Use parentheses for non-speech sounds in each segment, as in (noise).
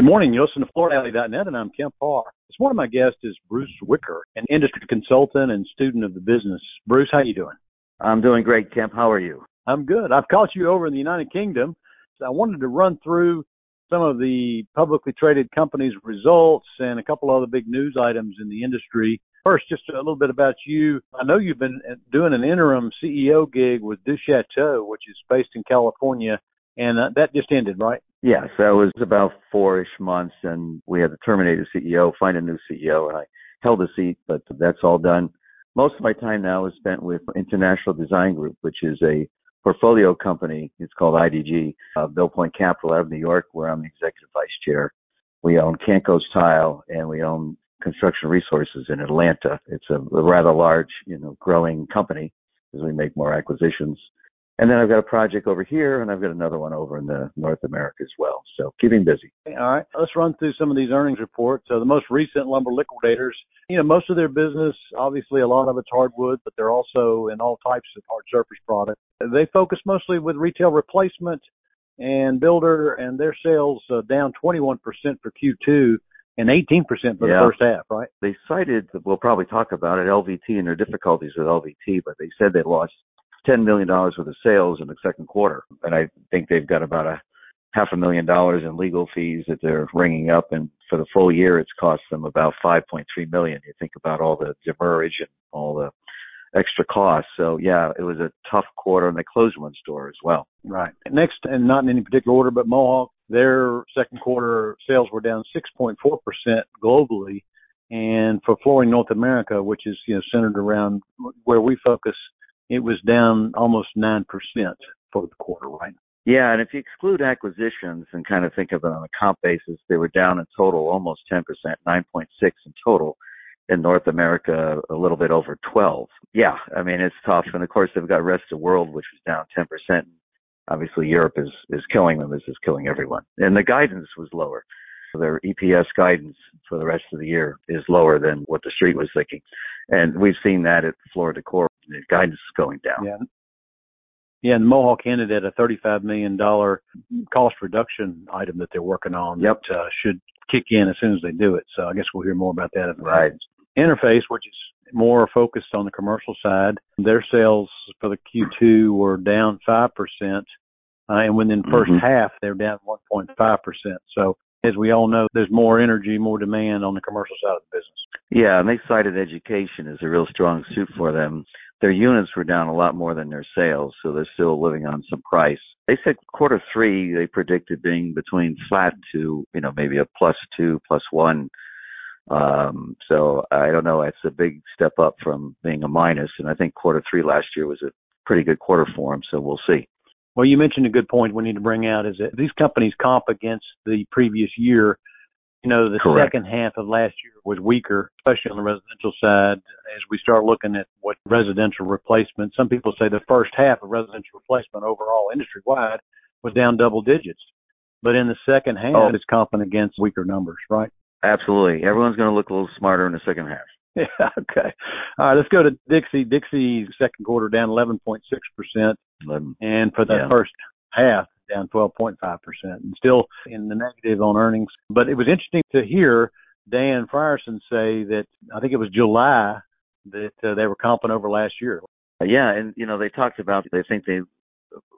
Good morning. You listen to FloorDaily.net, and I'm Kemp Harr. This morning, my guest is Bruce Zwicker, an industry consultant and student of the business. Bruce, how are you doing? I'm doing great, Kemp. How are you? I'm good. I've caught you over in the United Kingdom. So I wanted to run through some of the publicly traded companies' results and a couple other big news items in the industry. First, just a little bit about you. I know you've been doing an interim CEO gig with Duchateau, which is based in California, and uh, that just ended, right? Yeah, so it was about four-ish months, and we had to terminate the CEO, find a new CEO, and I held the seat, but that's all done. Most of my time now is spent with International Design Group, which is a portfolio company. It's called IDG, uh, Mill Point Capital out of New York, where I'm the executive vice chair. We own Cancos Tile, and we own Construction Resources in Atlanta. It's a rather large, you know, growing company as we make more acquisitions. And then I've got a project over here, and I've got another one over in the North America as well. So keeping busy. All right, let's run through some of these earnings reports. So the most recent lumber liquidators, you know, most of their business, obviously, a lot of it's hardwood, but they're also in all types of hard surface products. They focus mostly with retail replacement and builder, and their sales uh, down 21% for Q2 and 18% for Yeah. the first half, right? They cited, we'll probably talk about it, LVT and their difficulties with LVT, but they said they lost $10 million worth of sales in the second quarter. And I think they've got about a half a million dollars in legal fees that they're ringing up. And for the full year, it's cost them about 5.3 million. You think about all the demurrage and all the extra costs. So yeah, it was a tough quarter and they closed one store as well. Right. Next, and not in any particular order, but Mohawk, their second quarter sales were down 6.4% globally. And for Flooring North America, which is, you know, centered around where we focus, it was down almost 9% for the quarter, right? Yeah, and if you exclude acquisitions and kind of think of it on a comp basis, they were down in total almost 10%, 9.6 in total. In North America, a little bit over 12. Yeah, I mean it's tough, and of course they've got rest of the world, which was down 10%. Obviously, Europe is is killing them, as is killing everyone. And the guidance was lower. So their EPS guidance for the rest of the year is lower than what the street was thinking, and we've seen that at Floor & Decor. The guidance is going down. Yeah. Yeah, and Mohawk hinted at a $35 million cost reduction item that they're working on Yep. that uh, should kick in as soon as they do it. So I guess we'll hear more about that at the Right. Interface, which is more focused on the commercial side, their sales for the Q2 were down 5%, uh, and within the 1st Mhm. half, they're down 1.5%. So as we all know, there's more energy, more demand on the commercial side of the business. Yeah, and they cited education as a real strong suit for them. Their units were down a lot more than their sales, so they're still living on some price. They said quarter three they predicted being between flat to, you know, maybe a plus two, plus one. Um, so I don't know, it's a big step up from being a minus, and I think quarter three last year was a pretty good quarter for them, so we'll see. Well, you mentioned a good point we need to bring out is that these companies comp against the previous year. You know, the Correct. second half of last year was weaker, especially on the residential side. As we start looking at what residential replacement, some people say the first half of residential replacement overall industry wide was down double digits. But in the second half, Oh. it's comping against weaker numbers, right? Absolutely. Everyone's going to look a little smarter in the second half. (laughs) Yeah. Okay. All right. Let's go to Dixie. Dixie's second quarter down 11.6%. Um, and for the Yeah. first half down 12.5% and still in the negative on earnings. But it was interesting to hear Dan Frierson say that I think it was July that uh, they were comping over last year. Yeah, and you know they talked about they think they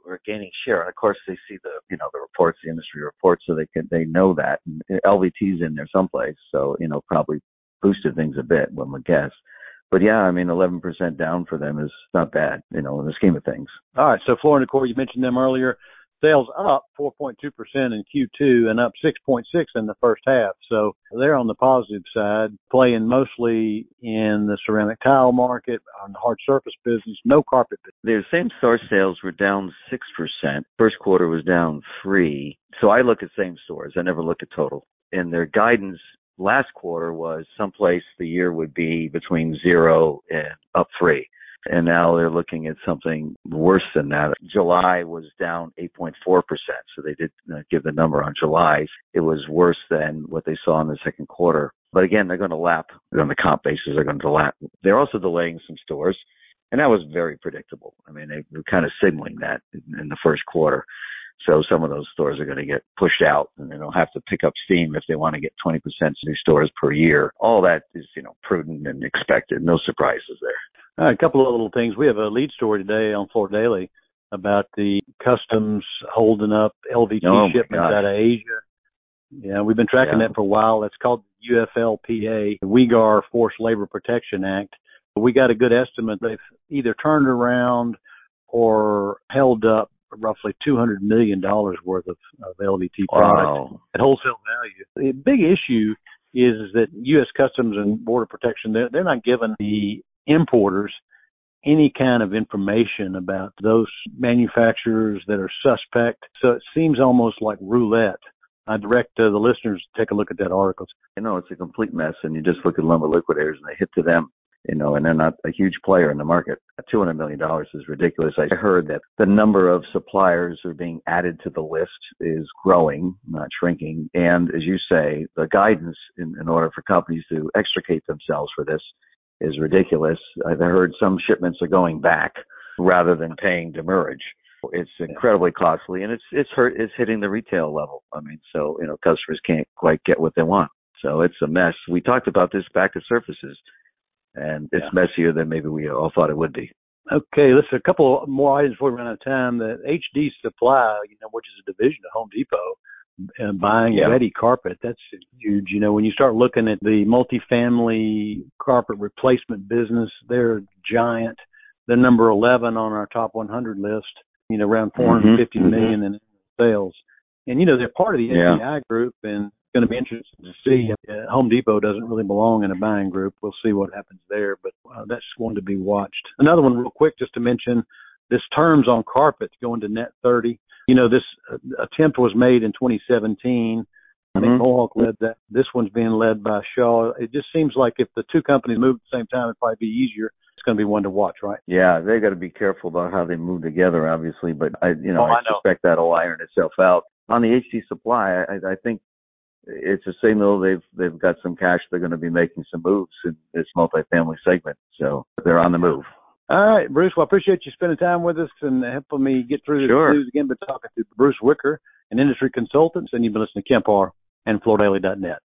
were gaining share, and of course they see the you know the reports, the industry reports, so they can they know that and LVT's in there someplace, so you know probably boosted things a bit, one would guess. But yeah, I mean, 11% down for them is not bad, you know, in the scheme of things. All right, so Floor & Decor, you mentioned them earlier. Sales up 4.2% in Q2 and up 6.6 in the first half. So they're on the positive side, playing mostly in the ceramic tile market, on the hard surface business, no carpet business. Their same store sales were down 6%. First quarter was down 3 So I look at same stores. I never look at total. And their guidance last quarter was someplace the year would be between 0 and up 3 And now they're looking at something worse than that. July was down 8.4%. So they did uh, give the number on July. It was worse than what they saw in the second quarter. But again, they're going to lap on the comp basis. They're going to lap. They're also delaying some stores. And that was very predictable. I mean, they were kind of signaling that in, the first quarter. So some of those stores are going to get pushed out and they'll have to pick up steam if they want to get 20% new stores per year. All that is, you know, prudent and expected. No surprises there. Uh, a couple of little things. We have a lead story today on FloorDaily about the customs holding up LVT oh shipments out of Asia. Yeah, we've been tracking yeah. that for a while. That's called UFLPA, the Uyghur Forced Labor Protection Act. We got a good estimate. They've either turned around or held up roughly $200 million worth of, of LVT product wow. at wholesale value. The big issue is, that U.S. Customs and Border Protection, they're, they're not giving the importers any kind of information about those manufacturers that are suspect. So it seems almost like roulette. I direct uh, the listeners to take a look at that article. You know, it's a complete mess, and you just look at lumber liquidators and they hit to them you know, and they're not a huge player in the market. $200 million is ridiculous. I heard that the number of suppliers who are being added to the list is growing, not shrinking. And as you say, the guidance in, in order for companies to extricate themselves for this is ridiculous. I've heard some shipments are going back rather than paying demurrage. It's incredibly costly and it's, it's hurt, it's hitting the retail level. I mean, so, you know, customers can't quite get what they want. So it's a mess. We talked about this back at surfaces and it's yeah. messier than maybe we all thought it would be. Okay, listen, a couple more items before we run out of time. The HD Supply, you know, which is a division of Home Depot, and buying yeah. Redi Carpet, that's huge. You know, when you start looking at the multifamily carpet replacement business, they're giant. They're number 11 on our top 100 list, you know, around four hundred fifty mm-hmm. million mm-hmm. in sales. And, you know, they're part of the yeah. Group and it's going to be interesting to see. Uh, Home Depot doesn't really belong in a buying group. We'll see what happens there, but uh, that's one to be watched. Another one, real quick, just to mention this terms on carpets going to net 30. You know, this uh, attempt was made in 2017. I think mm-hmm. Mohawk led that. This one's being led by Shaw. It just seems like if the two companies move at the same time, it'd probably be easier. It's going to be one to watch, right? Yeah, they got to be careful about how they move together, obviously. But I, you know, oh, I, I suspect that'll iron itself out. On the HD supply, I, I think it's a signal they've they've got some cash. They're going to be making some moves in this multifamily segment, so they're on the move. All right, Bruce. Well, I appreciate you spending time with us and helping me get through this news again. But talking to Bruce Zwicker, an industry consultant, and you've been listening to Kemp Harr and FloorDaily.net.